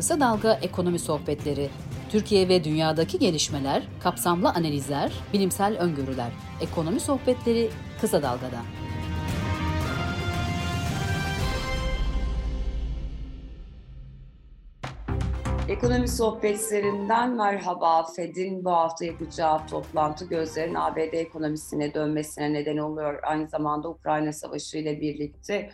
Kısa Dalga Ekonomi Sohbetleri. Türkiye ve dünyadaki gelişmeler, kapsamlı analizler, bilimsel öngörüler. Ekonomi Sohbetleri Kısa Dalga'da. Ekonomi sohbetlerinden merhaba. Fed'in bu hafta yapacağı toplantı gözlerin ABD ekonomisine dönmesine neden oluyor. Aynı zamanda Ukrayna Savaşı ile birlikte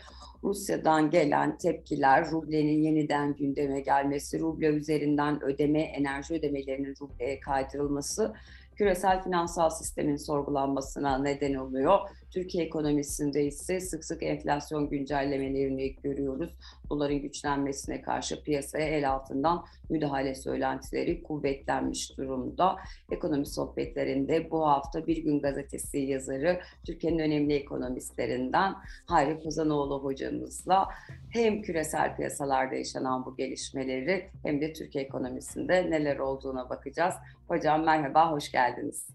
Rusya'dan gelen tepkiler, rublenin yeniden gündeme gelmesi, ruble üzerinden ödeme, enerji ödemelerinin rubleye kaydırılması küresel finansal sistemin sorgulanmasına neden oluyor. Türkiye ekonomisinde ise sık sık enflasyon güncellemelerini görüyoruz. Doların güçlenmesine karşı piyasaya el altından müdahale söylentileri kuvvetlenmiş durumda. Ekonomi sohbetlerinde bu hafta Bir Gün Gazetesi yazarı, Türkiye'nin önemli ekonomistlerinden Hayri Kozanoğlu hocamızla hem küresel piyasalarda yaşanan bu gelişmeleri hem de Türkiye ekonomisinde neler olduğuna bakacağız. Hocam merhaba, hoş geldiniz.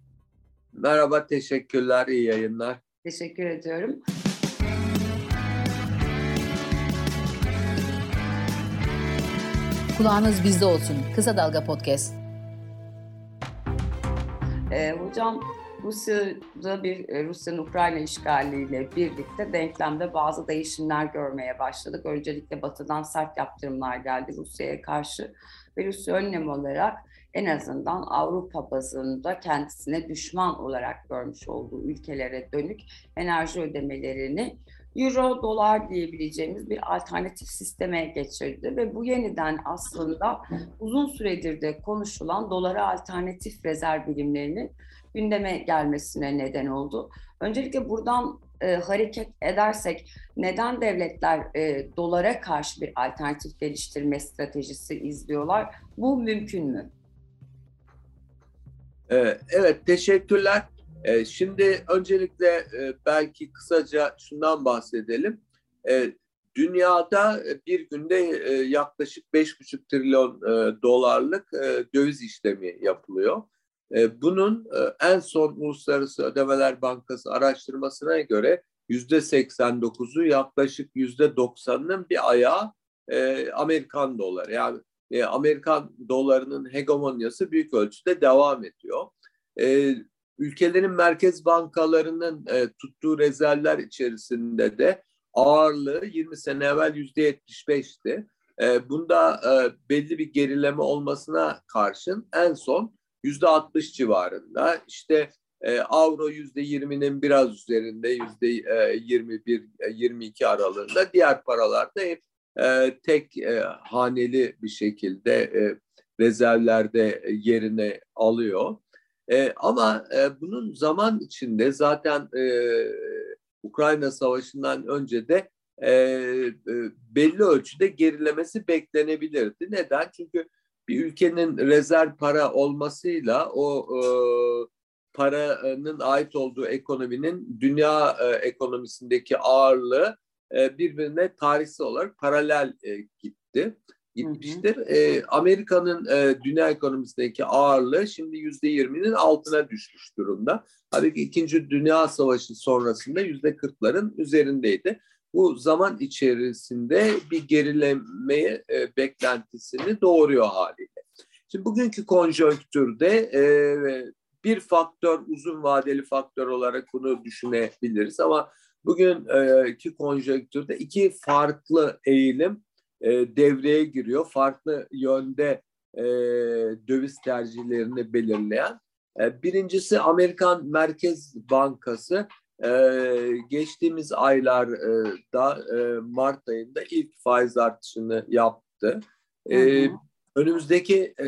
Merhaba, teşekkürler, iyi yayınlar. Teşekkür ediyorum. Kulağınız bizde olsun. Kısa Dalga Podcast. Ee, hocam Rusya'da bir e, Rusya'nın Ukrayna işgaliyle birlikte denklemde bazı değişimler görmeye başladık. Öncelikle Batı'dan sert yaptırımlar geldi Rusya'ya karşı ve Rusya önlem olarak en azından Avrupa bazında kendisine düşman olarak görmüş olduğu ülkelere dönük enerji ödemelerini Euro, dolar diyebileceğimiz bir alternatif sisteme geçirdi ve bu yeniden aslında uzun süredir de konuşulan dolara alternatif rezerv bilimlerinin gündeme gelmesine neden oldu. Öncelikle buradan e, hareket edersek neden devletler e, dolara karşı bir alternatif geliştirme stratejisi izliyorlar? Bu mümkün mü? Ee, evet, teşekkürler. Ee, şimdi öncelikle e, belki kısaca şundan bahsedelim. Ee, dünyada bir günde e, yaklaşık 5,5 trilyon e, dolarlık döviz işlemi yapılıyor. Bunun en son Uluslararası Ödemeler Bankası araştırmasına göre yüzde 89'u yaklaşık yüzde 90'ının bir ayağı Amerikan doları. Yani e, Amerikan dolarının hegemonyası büyük ölçüde devam ediyor. E, ülkelerin merkez bankalarının e, tuttuğu rezervler içerisinde de ağırlığı 20 sene evvel yüzde 75'ti. E, bunda e, belli bir gerileme olmasına karşın en son yüzde 60 civarında. İşte e, avro yüzde 20'nin biraz üzerinde yüzde 21-22 aralığında. Diğer paralarda hep e, tek e, haneli bir şekilde e, rezervlerde yerini alıyor. E, ama e, bunun zaman içinde zaten e, Ukrayna Savaşı'ndan önce de e, e, belli ölçüde gerilemesi beklenebilirdi. Neden? Çünkü bir ülkenin rezerv para olmasıyla o e, paranın ait olduğu ekonominin dünya e, ekonomisindeki ağırlığı e, birbirine tarihsel olarak paralel e, gitti gitmiştir. E, Amerika'nın e, dünya ekonomisindeki ağırlığı şimdi yüzde yirminin altına düşmüş durumda. Halbuki İkinci Dünya Savaşı sonrasında yüzde kırkların üzerindeydi. Bu zaman içerisinde bir gerilemeye e, beklentisini doğuruyor haliyle. Şimdi bugünkü konjonktürde e, bir faktör, uzun vadeli faktör olarak bunu düşünebiliriz ama bugünkü konjonktürde iki farklı eğilim e, devreye giriyor. Farklı yönde e, döviz tercihlerini belirleyen. E, birincisi Amerikan Merkez Bankası e, geçtiğimiz aylarda e, Mart ayında ilk faiz artışını yaptı. E, önümüzdeki e,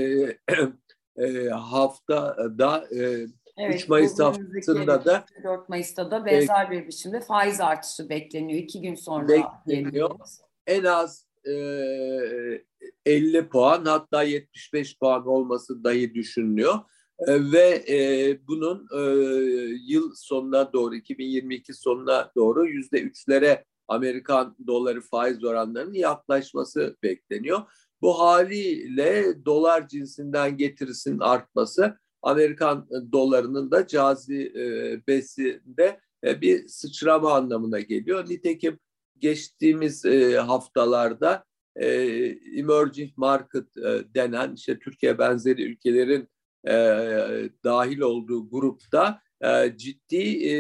e, haftada e, Evet, 3 Mayıs haftasında da 4 Mayıs'ta da benzer e, bir biçimde faiz artışı bekleniyor. İki gün sonra bekleniyor. En az e, 50 puan hatta 75 puan olması dahi düşünülüyor. E, ve e, bunun e, yıl sonuna doğru 2022 sonuna doğru yüzde üçlere Amerikan doları faiz oranlarının yaklaşması bekleniyor. Bu haliyle dolar cinsinden getirisinin artması Amerikan dolarının da cazibesinde e, bir sıçrama anlamına geliyor. Nitekim geçtiğimiz e, haftalarda e, emerging market e, denen işte Türkiye benzeri ülkelerin e, dahil olduğu grupta e, ciddi e,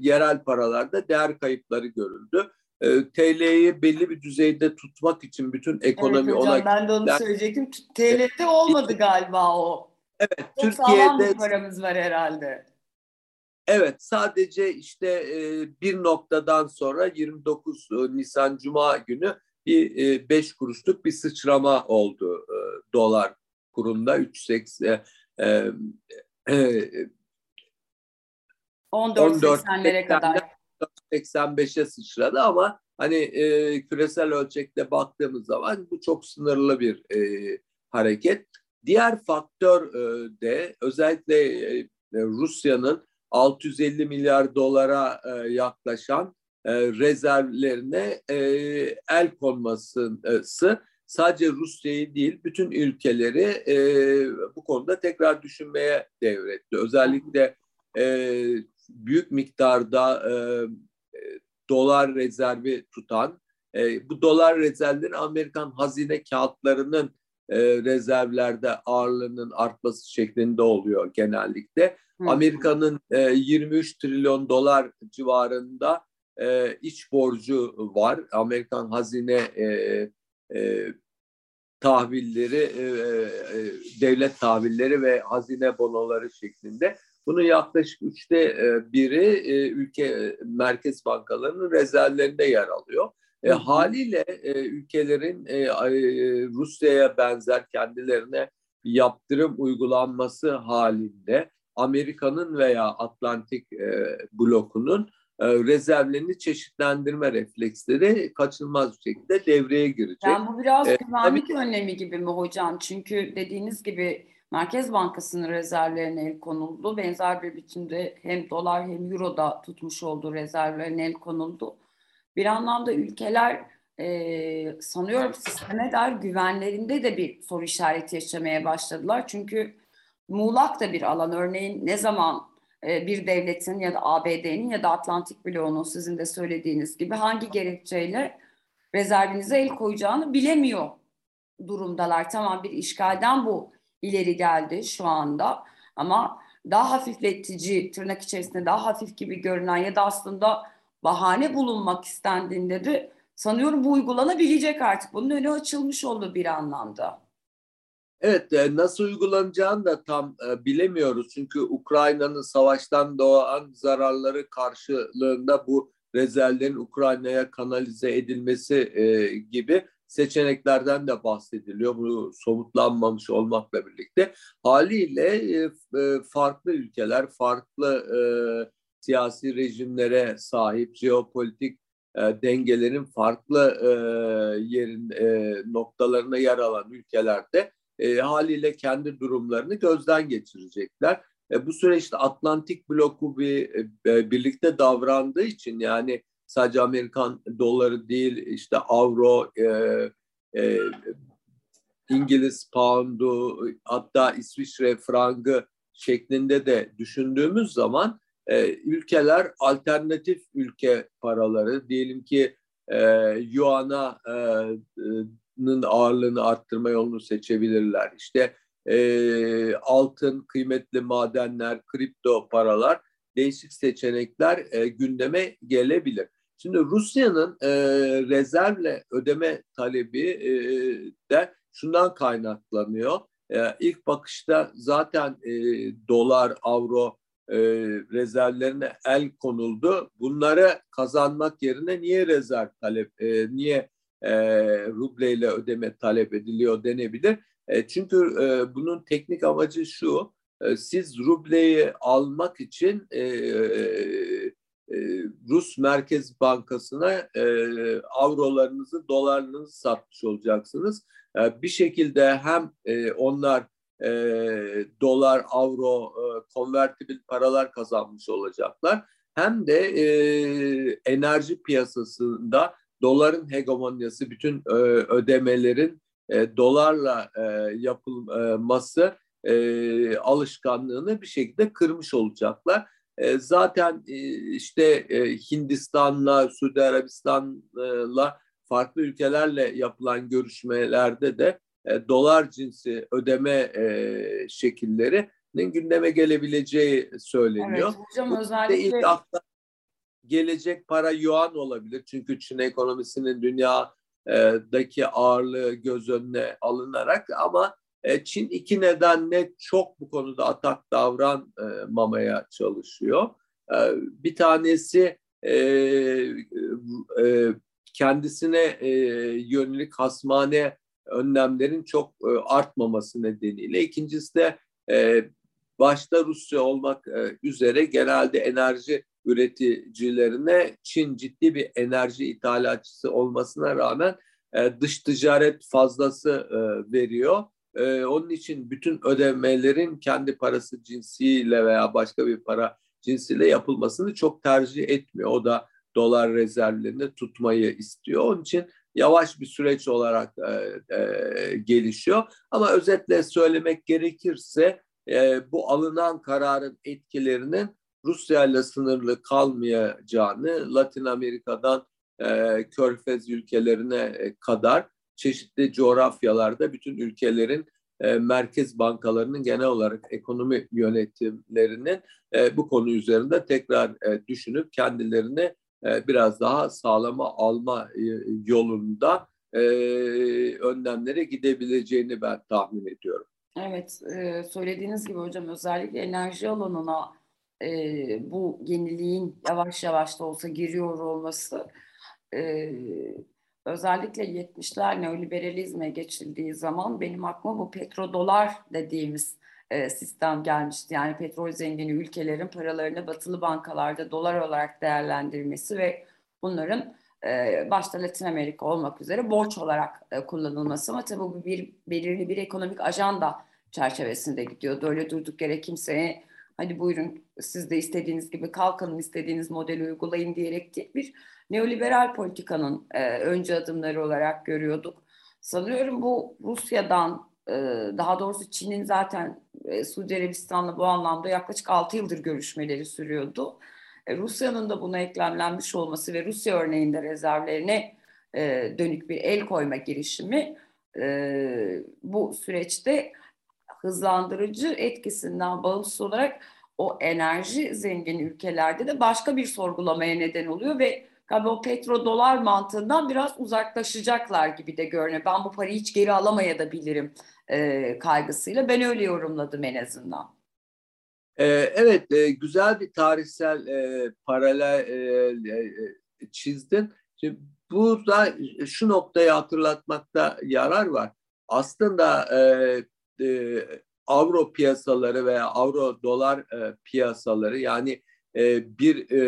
yerel paralarda değer kayıpları görüldü. E, TL'yi belli bir düzeyde tutmak için bütün ekonomi evet, hocam, ona... ben de onu söyleyecektim. TL'de olmadı galiba o. Evet, Çok Türkiye'de sağlam bir paramız var herhalde. Evet, sadece işte e, bir noktadan sonra 29 e, Nisan Cuma günü bir 5 e, kuruşluk bir sıçrama oldu dolar kurunda 3.80 e, e, 14.80'lere kadar 85'e sıçradı ama hani e, küresel ölçekte baktığımız zaman bu çok sınırlı bir e, hareket. Diğer faktör e, de özellikle e, Rusya'nın 650 milyar dolara e, yaklaşan e, rezervlerine e, el konması sadece Rusya'yı değil bütün ülkeleri e, bu konuda tekrar düşünmeye devretti. Özellikle e, büyük miktarda e, dolar rezervi tutan, e, bu dolar rezervleri Amerikan hazine kağıtlarının e, rezervlerde ağırlığının artması şeklinde oluyor genellikle. Amerika'nın e, 23 trilyon dolar civarında e, iç borcu var. Amerikan hazine e, e, tahvilleri, e, e, devlet tahvilleri ve hazine bonoları şeklinde. Bunun yaklaşık üçte e, biri e, ülke e, merkez bankalarının rezervlerinde yer alıyor. E, haliyle e, ülkelerin e, Rusya'ya benzer kendilerine yaptırım uygulanması halinde Amerika'nın veya Atlantik e, blokunun e, rezervlerini çeşitlendirme refleksleri kaçınılmaz bir şekilde devreye girecek. Yani bu biraz ee, güvenlik tabii, önlemi gibi mi hocam? Çünkü dediğiniz gibi Merkez Bankası'nın rezervlerine el konuldu. Benzer bir biçimde hem dolar hem euro da tutmuş olduğu rezervlerine el konuldu. Bir anlamda ülkeler e, sanıyorum sisteme dair güvenlerinde de bir soru işareti yaşamaya başladılar. Çünkü muğlak da bir alan. Örneğin ne zaman e, bir devletin ya da ABD'nin ya da Atlantik bloğunun sizin de söylediğiniz gibi hangi gerekçeyle rezervinize el koyacağını bilemiyor durumdalar. Tamam bir işgalden bu ileri geldi şu anda ama daha hafifletici tırnak içerisinde daha hafif gibi görünen ya da aslında bahane bulunmak istendiğinde de sanıyorum bu uygulanabilecek artık. Bunun önü açılmış oldu bir anlamda. Evet, e, nasıl uygulanacağını da tam e, bilemiyoruz. Çünkü Ukrayna'nın savaştan doğan zararları karşılığında bu rezervlerin Ukrayna'ya kanalize edilmesi e, gibi seçeneklerden de bahsediliyor. Bu somutlanmamış olmakla birlikte. Haliyle farklı ülkeler, farklı siyasi rejimlere sahip, jeopolitik dengelerin farklı yerin noktalarına yer alan ülkelerde e, haliyle kendi durumlarını gözden geçirecekler. E, bu süreçte Atlantik bloku bir e, birlikte davrandığı için yani sadece Amerikan doları değil işte avro, e, e, İngiliz poundu hatta İsviçre frangı şeklinde de düşündüğümüz zaman e, ülkeler alternatif ülke paraları diyelim ki e, yuana e, ağırlığını arttırma yolunu seçebilirler. İşte e, altın, kıymetli madenler, kripto paralar, değişik seçenekler e, gündeme gelebilir. Şimdi Rusya'nın e, rezervle ödeme talebi e, de şundan kaynaklanıyor. E, ilk bakışta zaten e, dolar, avro e, rezervlerine el konuldu. Bunları kazanmak yerine niye rezerv talep, e, niye e, rubleyle ödeme talep ediliyor denebilir. E, çünkü e, bunun teknik amacı şu, e, siz rubleyi almak için e, e, Rus Merkez Bankası'na e, avrolarınızı, dolarlarınızı satmış olacaksınız. E, bir şekilde hem e, onlar e, dolar, avro, e, konvertibil paralar kazanmış olacaklar. Hem de e, enerji piyasasında doların hegemonyası, bütün e, ödemelerin e, dolarla e, yapılması e, alışkanlığını bir şekilde kırmış olacaklar. E, zaten e, işte e, Hindistan'la, Suudi Arabistan'la farklı ülkelerle yapılan görüşmelerde de e, dolar cinsi ödeme e, şekillerinin gündeme gelebileceği söyleniyor. Evet hocam özellikle ilk akla gelecek para yuan olabilir. Çünkü Çin ekonomisinin dünyadaki ağırlığı göz önüne alınarak ama e, Çin iki nedenle çok bu konuda atak davranmamaya çalışıyor. E, bir tanesi kendisine yönelik hasmane önlemlerin çok artmaması nedeniyle. İkincisi de başta Rusya olmak üzere genelde enerji üreticilerine Çin ciddi bir enerji ithalatçısı olmasına rağmen dış ticaret fazlası veriyor e, onun için bütün ödemelerin kendi parası cinsiyle veya başka bir para cinsiyle yapılmasını çok tercih etmiyor. O da dolar rezervlerini tutmayı istiyor. Onun için yavaş bir süreç olarak e, e, gelişiyor. Ama özetle söylemek gerekirse e, bu alınan kararın etkilerinin Rusya ile sınırlı kalmayacağını Latin Amerika'dan e, Körfez ülkelerine kadar çeşitli coğrafyalarda bütün ülkelerin e, merkez bankalarının genel olarak ekonomi yönetimlerinin e, bu konu üzerinde tekrar e, düşünüp kendilerini e, biraz daha sağlama alma e, yolunda e, önlemlere gidebileceğini ben tahmin ediyorum. Evet, söylediğiniz gibi hocam özellikle enerji alanına bu yeniliğin yavaş yavaş da olsa giriyor olması özellikle 70'ler neoliberalizme geçildiği zaman benim aklıma bu petrodolar dediğimiz e, sistem gelmişti. Yani petrol zengini ülkelerin paralarını batılı bankalarda dolar olarak değerlendirmesi ve bunların e, başta Latin Amerika olmak üzere borç olarak e, kullanılması ama tabii bu bir belirli bir ekonomik ajanda çerçevesinde gidiyordu. Öyle durduk yere kimseye hadi buyurun siz de istediğiniz gibi kalkın istediğiniz modeli uygulayın diyerek değil bir neoliberal politikanın e, önce adımları olarak görüyorduk. Sanıyorum bu Rusya'dan daha doğrusu Çin'in zaten e, Suudi Arabistan'la bu anlamda yaklaşık 6 yıldır görüşmeleri sürüyordu. E, Rusya'nın da buna eklemlenmiş olması ve Rusya örneğinde rezervlerine e, dönük bir el koyma girişimi bu süreçte hızlandırıcı etkisinden bağımsız olarak o enerji zengin ülkelerde de başka bir sorgulamaya neden oluyor ve galiba o petrodolar mantığından biraz uzaklaşacaklar gibi de görünüyor. Ben bu parayı hiç geri alamaya da e, kaygısıyla. Ben öyle yorumladım en azından. Ee, evet, e, güzel bir tarihsel e, paralel e, e, çizdin. Şimdi burada şu noktayı hatırlatmakta yarar var. Aslında e, e, avro piyasaları veya avro dolar e, piyasaları yani e, bir e,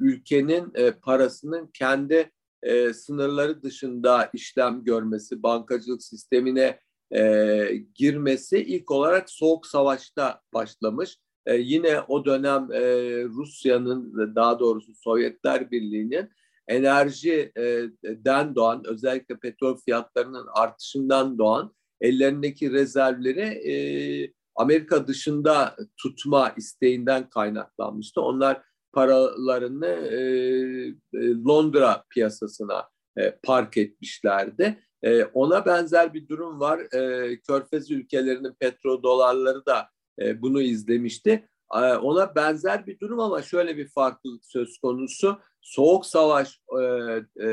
ülkenin e, parasının kendi e, sınırları dışında işlem görmesi, bankacılık sistemine e, girmesi ilk olarak Soğuk Savaş'ta başlamış. E, yine o dönem e, Rusya'nın daha doğrusu Sovyetler Birliği'nin enerjiden doğan özellikle petrol fiyatlarının artışından doğan ellerindeki rezervleri e, Amerika dışında tutma isteğinden kaynaklanmıştı. Onlar paralarını e, e, Londra piyasasına e, park etmişlerdi. E, ona benzer bir durum var. E, Körfez ülkelerinin petrodolarları da e, bunu izlemişti. E, ona benzer bir durum ama şöyle bir farklılık söz konusu. Soğuk Savaş e, e,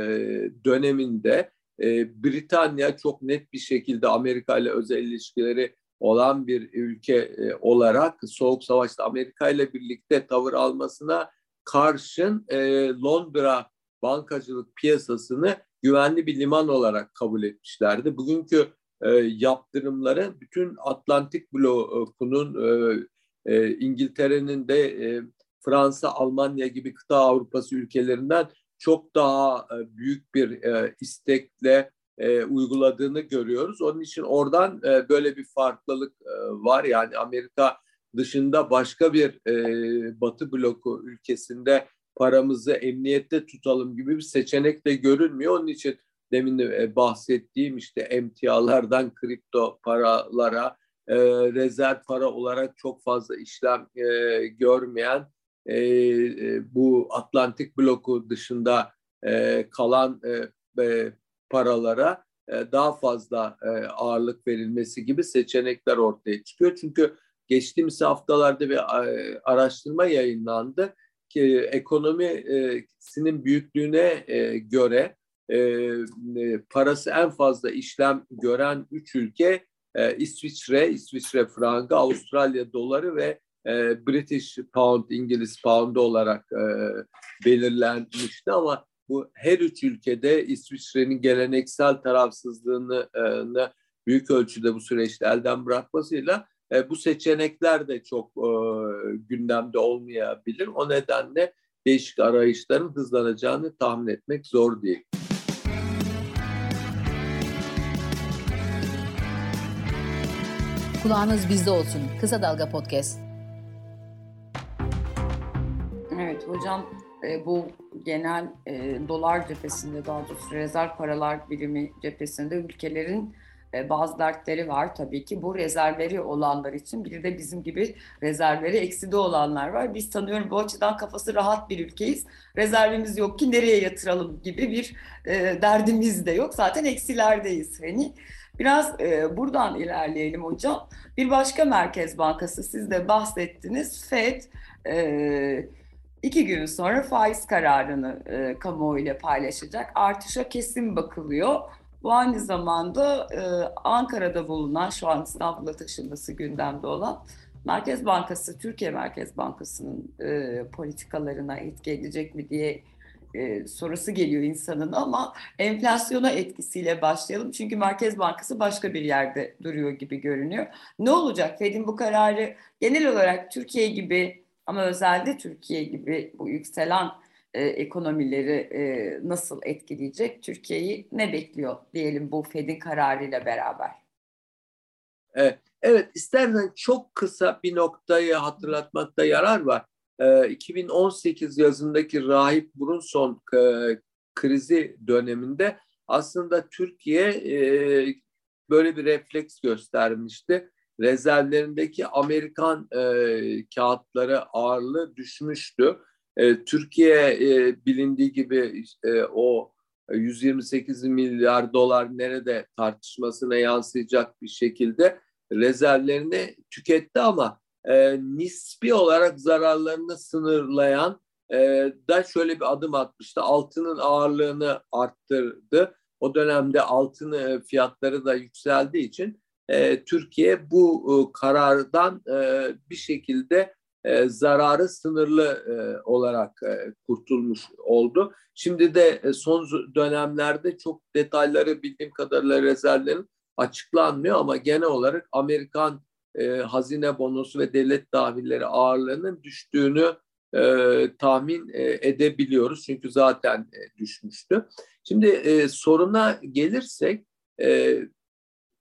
döneminde e, Britanya çok net bir şekilde Amerika ile özel ilişkileri olan bir ülke e, olarak Soğuk Savaş'ta Amerika ile birlikte tavır almasına karşın e, Londra bankacılık piyasasını güvenli bir liman olarak kabul etmişlerdi. Bugünkü e, yaptırımları bütün Atlantik blokunun e, e, İngiltere'nin de e, Fransa, Almanya gibi kıta Avrupası ülkelerinden çok daha e, büyük bir e, istekle e, uyguladığını görüyoruz. Onun için oradan e, böyle bir farklılık e, var. Yani Amerika dışında başka bir e, Batı bloku ülkesinde paramızı emniyette tutalım gibi bir seçenek de görünmüyor. Onun için demin de bahsettiğim işte emtialardan kripto paralara e, rezerv para olarak çok fazla işlem e, görmeyen e, e, bu Atlantik bloku dışında e, kalan e, e, paralara e, daha fazla e, ağırlık verilmesi gibi seçenekler ortaya çıkıyor. Çünkü geçtiğimiz haftalarda bir e, araştırma yayınlandı ki ekonomisinin büyüklüğüne göre parası en fazla işlem gören üç ülke İsviçre, İsviçre frangı, Avustralya doları ve British Pound, İngiliz Pound olarak belirlenmişti. Ama bu her üç ülkede İsviçre'nin geleneksel tarafsızlığını e, büyük ölçüde bu süreçte elden bırakmasıyla e, bu seçenekler de çok e, gündemde olmayabilir. O nedenle değişik arayışların hızlanacağını tahmin etmek zor değil. Kulağınız bizde olsun. Kısa Dalga Podcast. Evet hocam e, bu genel e, dolar cephesinde daha doğrusu rezerv paralar birimi cephesinde ülkelerin e, bazı dertleri var tabii ki. Bu rezervleri olanlar için bir de bizim gibi rezervleri ekside olanlar var. Biz sanıyorum bu açıdan kafası rahat bir ülkeyiz. Rezervimiz yok ki nereye yatıralım gibi bir e, derdimiz de yok. Zaten eksilerdeyiz hani. Biraz e, buradan ilerleyelim hocam. Bir başka merkez bankası siz de bahsettiniz. FED e, İki gün sonra faiz kararını e, kamuoyuyla paylaşacak. Artışa kesin bakılıyor. Bu aynı zamanda e, Ankara'da bulunan, şu an İstanbul'a taşınması gündemde olan Merkez Bankası, Türkiye Merkez Bankası'nın e, politikalarına etki edecek mi diye e, sorusu geliyor insanın ama enflasyona etkisiyle başlayalım. Çünkü Merkez Bankası başka bir yerde duruyor gibi görünüyor. Ne olacak? Fed'in bu kararı genel olarak Türkiye gibi ama özelde Türkiye gibi bu yükselen e, ekonomileri e, nasıl etkileyecek? Türkiye'yi ne bekliyor diyelim bu Fed'in kararıyla beraber? Evet, evet istersen çok kısa bir noktayı hatırlatmakta yarar var. E, 2018 yazındaki Rahip Brunson e, krizi döneminde aslında Türkiye e, böyle bir refleks göstermişti rezervlerindeki Amerikan e, kağıtları ağırlığı düşmüştü. E, Türkiye e, bilindiği gibi e, o 128 milyar dolar nerede tartışmasına yansıyacak bir şekilde rezervlerini tüketti ama nispi olarak zararlarını sınırlayan e, da şöyle bir adım atmıştı. Altının ağırlığını arttırdı. O dönemde altın fiyatları da yükseldiği için Türkiye bu karardan bir şekilde e, zararı sınırlı e, olarak e, kurtulmuş oldu. Şimdi de e, son dönemlerde çok detayları bildiğim kadarıyla rezervlerin açıklanmıyor ama genel olarak Amerikan e, hazine bonosu ve devlet tahvilleri ağırlığının düştüğünü e, tahmin e, edebiliyoruz. Çünkü zaten e, düşmüştü. Şimdi e, soruna gelirsek e,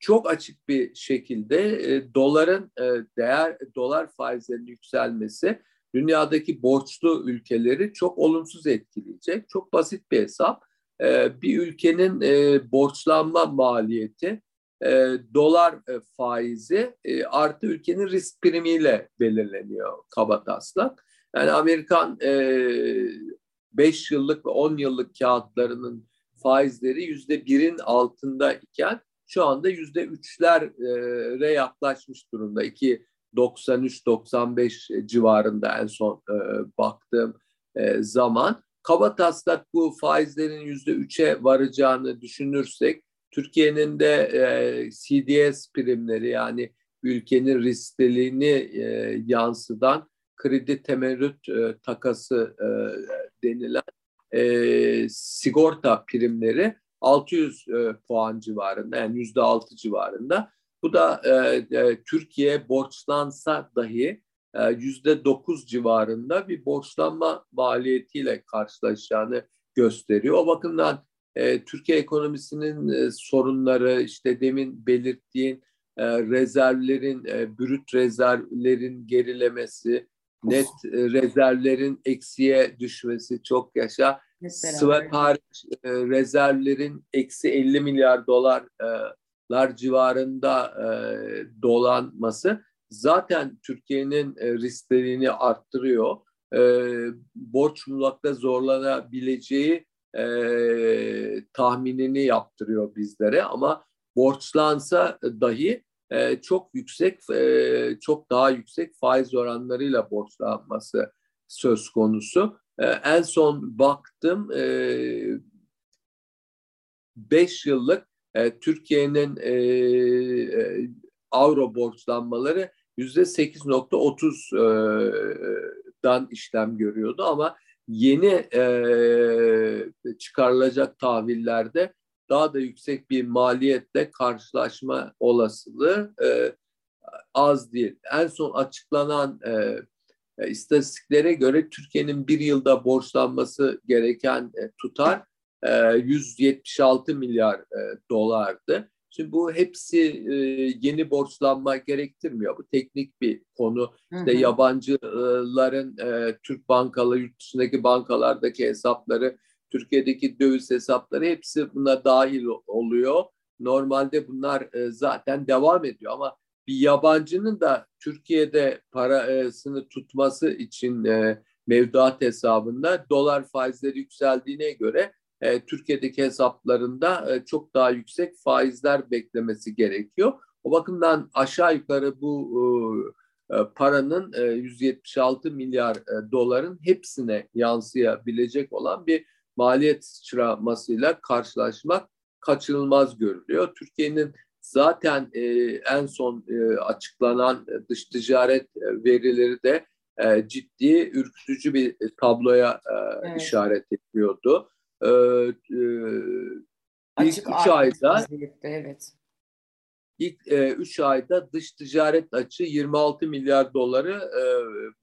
çok açık bir şekilde e, doların e, değer dolar faizlerinin yükselmesi dünyadaki borçlu ülkeleri çok olumsuz etkileyecek. Çok basit bir hesap. E, bir ülkenin e, borçlanma maliyeti e, dolar e, faizi e, artı ülkenin risk primiyle belirleniyor kabataslak. Yani Amerikan e, yıllık ve 10 yıllık kağıtlarının faizleri yüzde birin altında iken şu anda yüzde üçlere yaklaşmış durumda. 2.93-95 civarında en son e, baktığım e, zaman. Kaba taslak bu faizlerin yüzde üçe varacağını düşünürsek Türkiye'nin de e, CDS primleri yani ülkenin riskliliğini e, yansıdan kredi temerrüt e, takası e, denilen e, sigorta primleri 600 e, puan civarında yani yüzde altı civarında. Bu da e, e, Türkiye borçlansa dahi e, yüzde dokuz civarında bir borçlanma maliyetiyle karşılaşacağını gösteriyor. O bakımdan e, Türkiye ekonomisinin e, sorunları işte demin belirttiğin e, rezervlerin, e, brüt rezervlerin gerilemesi, net e, rezervlerin eksiye düşmesi çok yaşa Hariç e, rezervlerin eksi 50 milyar dolarlar civarında e, dolanması zaten Türkiye'nin e, risklerini arttırıyor. E, borç bulmakta zorlanabileceği e, tahminini yaptırıyor bizlere ama borçlansa dahi e, çok yüksek, e, çok daha yüksek faiz oranlarıyla borçlanması söz konusu. E, en son baktım 5 e, yıllık e, Türkiye'nin e, e, avro borçlanmaları yüzde 8.30'dan işlem görüyordu ama yeni e, çıkarılacak tahvillerde daha da yüksek bir maliyetle karşılaşma olasılığı e, az değil. En son açıklanan e, istatistiklere göre Türkiye'nin bir yılda borçlanması gereken e, tutar e, 176 milyar e, dolardı. Şimdi bu hepsi e, yeni borçlanma gerektirmiyor. Bu teknik bir konu. İşte yabancıların e, Türk bankaları, yurt dışındaki bankalardaki hesapları, Türkiye'deki döviz hesapları hepsi buna dahil oluyor. Normalde bunlar e, zaten devam ediyor ama bir yabancının da Türkiye'de parasını tutması için e, mevduat hesabında dolar faizleri yükseldiğine göre e, Türkiye'deki hesaplarında e, çok daha yüksek faizler beklemesi gerekiyor. O bakımdan aşağı yukarı bu e, e paranın e, 176 milyar e, doların hepsine yansıyabilecek olan bir maliyet sıçramasıyla karşılaşmak kaçınılmaz görülüyor. Türkiye'nin zaten e, en son e, açıklanan dış ticaret e, verileri de e, ciddi ürkütücü bir tabloya e, evet. işaret ediyordu. E, e, ilk üç ayda evet. İlk e, üç ayda dış ticaret açığı 26 milyar doları e,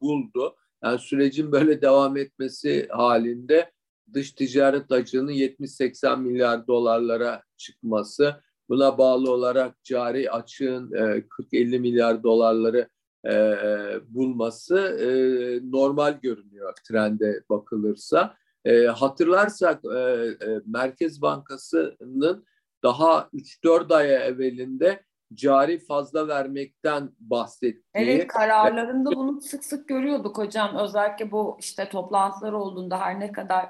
buldu. Yani sürecin böyle devam etmesi halinde dış ticaret açığının 70-80 milyar dolarlara çıkması, buna bağlı olarak cari açığın 40-50 e, milyar dolarları e, bulması e, normal görünüyor trende bakılırsa. Hatırlarsak Merkez Bankası'nın daha 3-4 ay evvelinde cari fazla vermekten bahsettiği. Evet kararlarında bunu sık sık görüyorduk hocam. Özellikle bu işte toplantılar olduğunda her ne kadar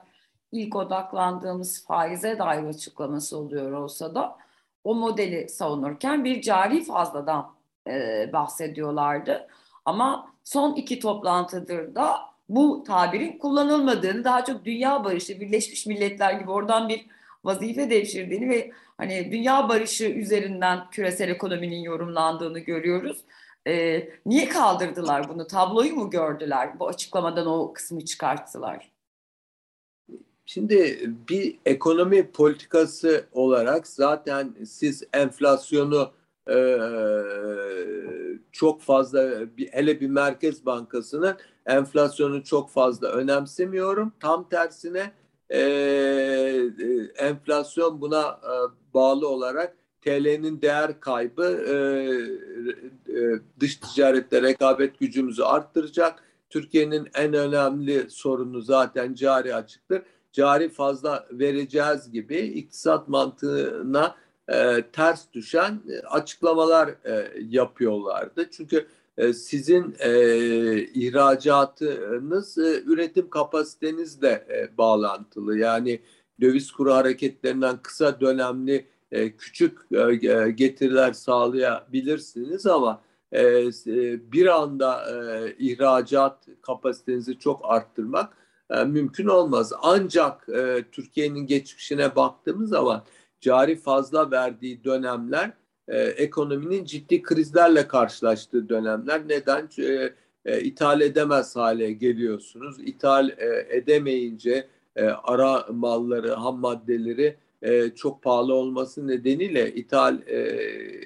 ilk odaklandığımız faize dair açıklaması oluyor olsa da o modeli savunurken bir cari fazladan e, bahsediyorlardı. Ama son iki toplantıdır da bu tabirin kullanılmadığını, daha çok dünya barışı, Birleşmiş Milletler gibi oradan bir vazife devşirdiğini ve hani dünya barışı üzerinden küresel ekonominin yorumlandığını görüyoruz. Ee, niye kaldırdılar bunu? Tabloyu mu gördüler? Bu açıklamadan o kısmı çıkarttılar. Şimdi bir ekonomi politikası olarak zaten siz enflasyonu e, çok fazla hele bir merkez bankasının enflasyonu çok fazla önemsemiyorum. Tam tersine e, enflasyon buna e, bağlı olarak TL'nin değer kaybı e, e, dış ticarette rekabet gücümüzü arttıracak. Türkiye'nin en önemli sorunu zaten cari açıktır cari fazla vereceğiz gibi iktisat mantığına e, ters düşen e, açıklamalar e, yapıyorlardı. Çünkü e, sizin e, ihracatınız e, üretim kapasitenizle e, bağlantılı. Yani döviz kuru hareketlerinden kısa dönemli e, küçük e, getiriler sağlayabilirsiniz ama e, e bir anda e, ihracat kapasitenizi çok arttırmak e, mümkün olmaz. Ancak e, Türkiye'nin geçmişine baktığımız zaman cari fazla verdiği dönemler e, ekonominin ciddi krizlerle karşılaştığı dönemler. Neden? E, e, ithal edemez hale geliyorsunuz. İthal e, edemeyince e, ara malları, ham maddeleri e, çok pahalı olması nedeniyle ithal e,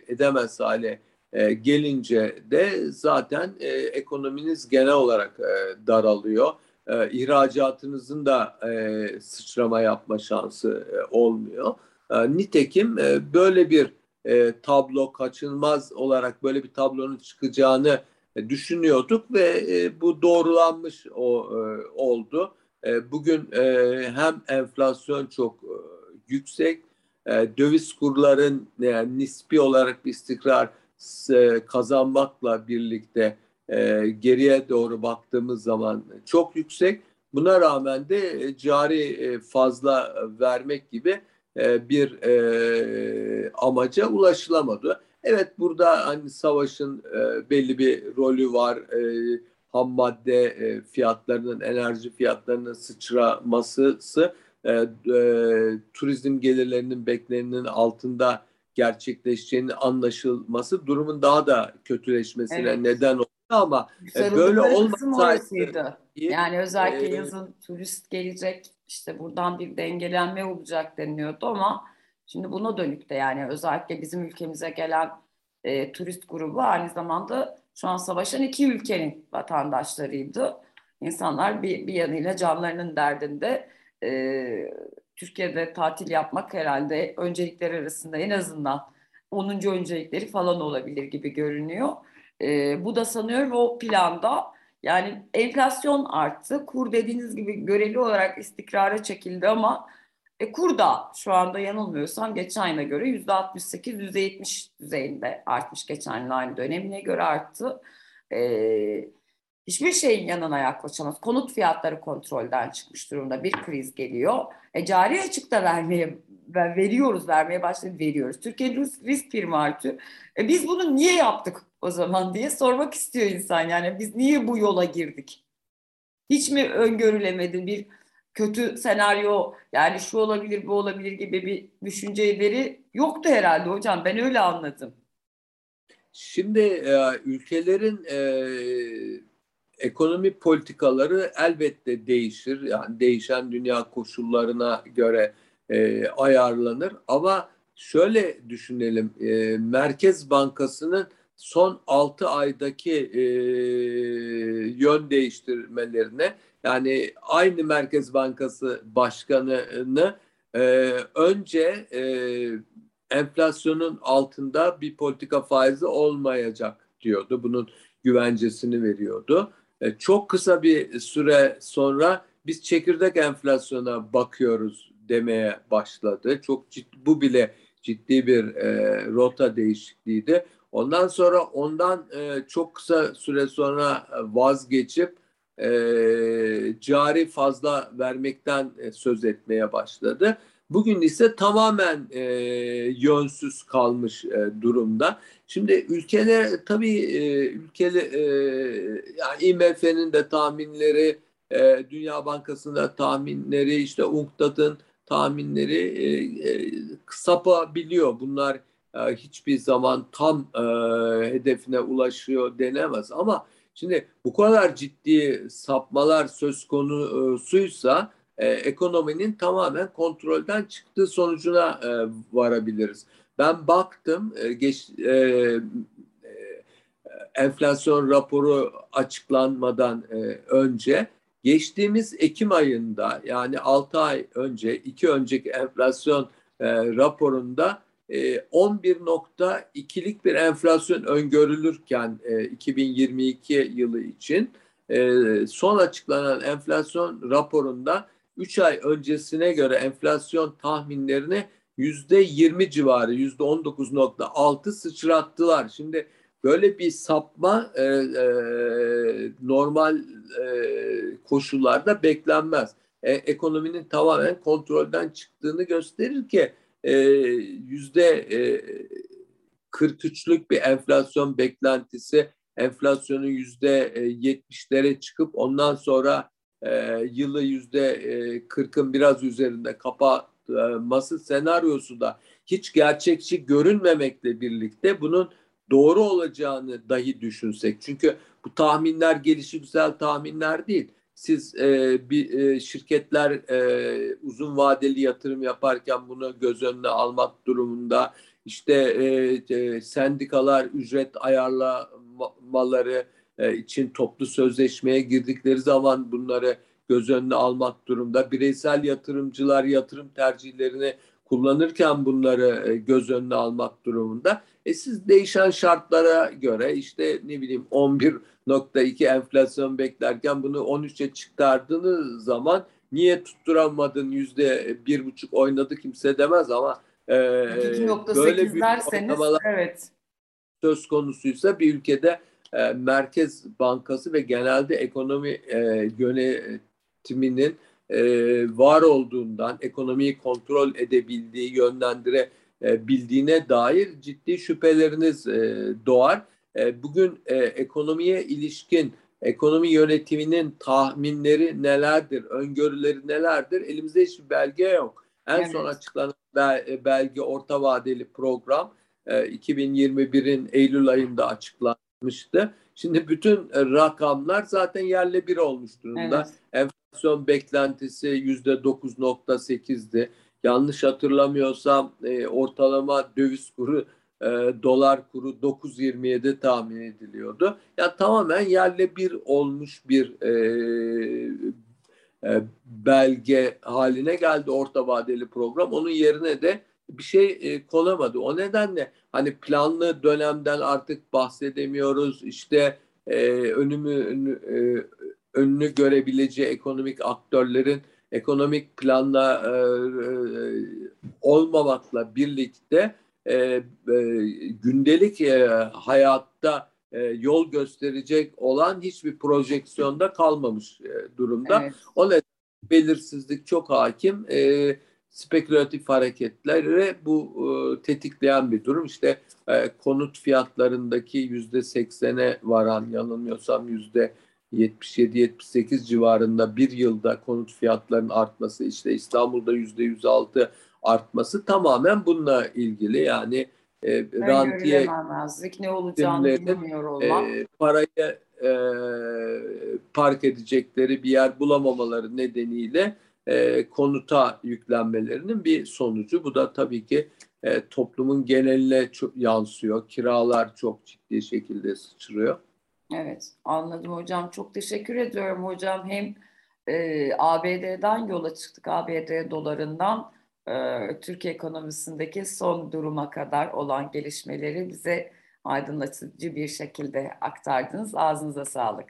edemez hale e, gelince de zaten e, ekonominiz genel olarak e, daralıyor e, ihracatınızın da e, sıçrama yapma şansı e, olmuyor. E, nitekim e, böyle bir e, tablo kaçınılmaz olarak böyle bir tablonun çıkacağını e, düşünüyorduk ve e, bu doğrulanmış o, e, oldu. E, bugün e, hem enflasyon çok e, yüksek, e, döviz kurların yani nispi olarak bir istikrar e, kazanmakla birlikte e, geriye doğru baktığımız zaman çok yüksek. Buna rağmen de cari fazla vermek gibi bir amaca ulaşılamadı. Evet burada hani savaşın belli bir rolü var. Ham madde fiyatlarının, enerji fiyatlarının sıçraması e, e, turizm gelirlerinin beklenenin altında gerçekleşeceğinin anlaşılması durumun daha da kötüleşmesine evet. neden oldu ama e, böyle olmasaydı yani özellikle e, yazın turist gelecek işte buradan bir dengelenme olacak deniliyordu ama şimdi buna dönük de yani özellikle bizim ülkemize gelen e, turist grubu aynı zamanda şu an savaşan iki ülkenin vatandaşlarıydı. İnsanlar bir, bir yanıyla canlarının derdinde e, Türkiye'de tatil yapmak herhalde öncelikler arasında en azından 10. öncelikleri falan olabilir gibi görünüyor. E, bu da sanıyorum o planda yani enflasyon arttı. Kur dediğiniz gibi göreli olarak istikrara çekildi ama e, kur da şu anda yanılmıyorsam geçen ayına göre %68, %70 düzeyinde artmış geçen yıl aynı dönemine göre arttı. E, hiçbir şeyin yanına yaklaşamaz. Konut fiyatları kontrolden çıkmış durumda. Bir kriz geliyor. E, cari açıkta vermeye veriyoruz, vermeye başladık, veriyoruz. Türkiye risk, risk primi artıyor. E, biz bunu niye yaptık o zaman diye sormak istiyor insan. Yani biz niye bu yola girdik? Hiç mi öngörülemedi bir kötü senaryo yani şu olabilir bu olabilir gibi bir düşünceleri yoktu herhalde hocam. Ben öyle anladım. Şimdi e, ülkelerin e, ekonomi politikaları elbette değişir. Yani değişen dünya koşullarına göre e, ayarlanır. Ama şöyle düşünelim. Merkez Bankası'nın son 6 aydaki e, yön değiştirmelerine yani aynı Merkez Bankası Başkanı'nı e, önce e, enflasyonun altında bir politika faizi olmayacak diyordu. Bunun güvencesini veriyordu. E, çok kısa bir süre sonra biz çekirdek enflasyona bakıyoruz demeye başladı. Çok ciddi, bu bile ciddi bir e, rota değişikliğiydi. Ondan sonra ondan e, çok kısa süre sonra vazgeçip e, cari fazla vermekten e, söz etmeye başladı. Bugün ise tamamen e, yönsüz kalmış e, durumda. Şimdi ülkeler tabii e, ülkeli e, yani IMF'nin de tahminleri, e, Dünya Bankası'nın tahminleri, işte UNCTAD'ın tahminleri e, e, sapabiliyor. Bunlar e, hiçbir zaman tam e, hedefine ulaşıyor denemez. Ama şimdi bu kadar ciddi sapmalar söz konusuysa e, ekonominin tamamen kontrolden çıktığı sonucuna e, varabiliriz. Ben baktım e, geç, e, e, enflasyon raporu açıklanmadan e, önce geçtiğimiz Ekim ayında yani 6 ay önce iki önceki enflasyon e, raporunda e, 11.2'lik bir enflasyon öngörülürken e, 2022 yılı için e, son açıklanan enflasyon raporunda 3 ay öncesine göre enflasyon tahminlerini yüzde 20 civarı, yüzde 19.6 sıçrattılar. Şimdi böyle bir sapma e, e, normal e, koşullarda beklenmez. E, ekonominin tamamen kontrolden çıktığını gösterir ki e, yüzde e, 43'lük bir enflasyon beklentisi enflasyonun yüzde 70'lere çıkıp ondan sonra e, yılı yüzde 40'ın biraz üzerinde kapatması senaryosu da hiç gerçekçi görünmemekle birlikte bunun doğru olacağını dahi düşünsek. Çünkü bu tahminler gelişimsel tahminler değil. Siz e, bir e, şirketler e, uzun vadeli yatırım yaparken bunu göz önüne almak durumunda. İşte e, e, sendikalar ücret ayarlamaları, e, için toplu sözleşmeye girdikleri zaman bunları göz önüne almak durumda. Bireysel yatırımcılar yatırım tercihlerini kullanırken bunları e, göz önüne almak durumunda. E siz değişen şartlara göre işte ne bileyim 11.2 enflasyon beklerken bunu 13'e çıkardığınız zaman niye tutturamadın yüzde bir buçuk oynadı kimse demez ama e, böyle bir derseniz evet. söz konusuysa bir ülkede e, Merkez Bankası ve genelde ekonomi e, yöne yönetiminin e, var olduğundan, ekonomiyi kontrol edebildiği, yönlendirebildiğine dair ciddi şüpheleriniz e, doğar. E, bugün e, ekonomiye ilişkin ekonomi yönetiminin tahminleri nelerdir, öngörüleri nelerdir? Elimizde hiçbir belge yok. En evet. son açıklanan belge orta vadeli program 2021'in Eylül ayında açıklanmıştı. Şimdi bütün rakamlar zaten yerle bir olmuş durumda. Evet. Enflasyon beklentisi yüzde 9.8'di. Yanlış hatırlamıyorsam ortalama döviz kuru e, dolar kuru 9.27 tahmin ediliyordu. Yani tamamen yerle bir olmuş bir e, e, belge haline geldi orta vadeli program. Onun yerine de bir şey e, konamadı. O nedenle hani planlı dönemden artık bahsedemiyoruz. İşte e, önümü önü, e, önünü görebileceği ekonomik aktörlerin ekonomik planla e, e, olmamakla birlikte e, e, gündelik e, hayatta e, yol gösterecek olan hiçbir projeksiyonda kalmamış e, durumda. Evet. O nedenle belirsizlik çok hakim. E, spekülatif hareketleri bu e, tetikleyen bir durum. İşte e, konut fiyatlarındaki yüzde seksene varan yanılmıyorsam yüzde 77-78 civarında bir yılda konut fiyatlarının artması işte İstanbul'da yüzde 106 artması tamamen bununla ilgili. Yani e, rantiye ne olacağını bilmiyor olmak. E, parayı e, park edecekleri bir yer bulamamaları nedeniyle e, konuta yüklenmelerinin bir sonucu. Bu da tabii ki e, toplumun geneline çok yansıyor. Kiralar çok ciddi şekilde sıçrıyor. Evet anladım hocam. Çok teşekkür ediyorum hocam. Hem e, ABD'den yola çıktık. ABD dolarından Türkiye ekonomisindeki son duruma kadar olan gelişmeleri bize aydınlatıcı bir şekilde aktardınız. Ağzınıza sağlık.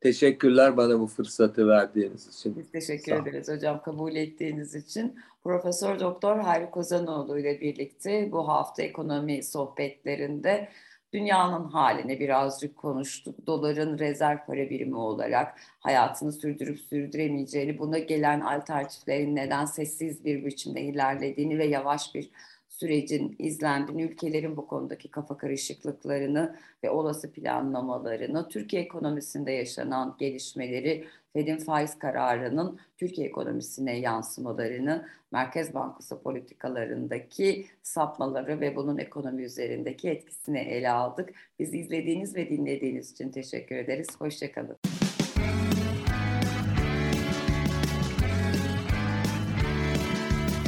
Teşekkürler bana bu fırsatı verdiğiniz için. Biz teşekkür ederiz hocam kabul ettiğiniz için. Profesör Doktor Hayri Kozanoğlu ile birlikte bu hafta ekonomi sohbetlerinde dünyanın halini birazcık konuştuk. Doların rezerv para birimi olarak hayatını sürdürüp sürdüremeyeceğini, buna gelen alternatiflerin neden sessiz bir biçimde ilerlediğini ve yavaş bir sürecin izlendiğini, ülkelerin bu konudaki kafa karışıklıklarını ve olası planlamalarını, Türkiye ekonomisinde yaşanan gelişmeleri, Fed'in faiz kararının Türkiye ekonomisine yansımalarını, Merkez Bankası politikalarındaki sapmaları ve bunun ekonomi üzerindeki etkisini ele aldık. Bizi izlediğiniz ve dinlediğiniz için teşekkür ederiz. Hoşçakalın.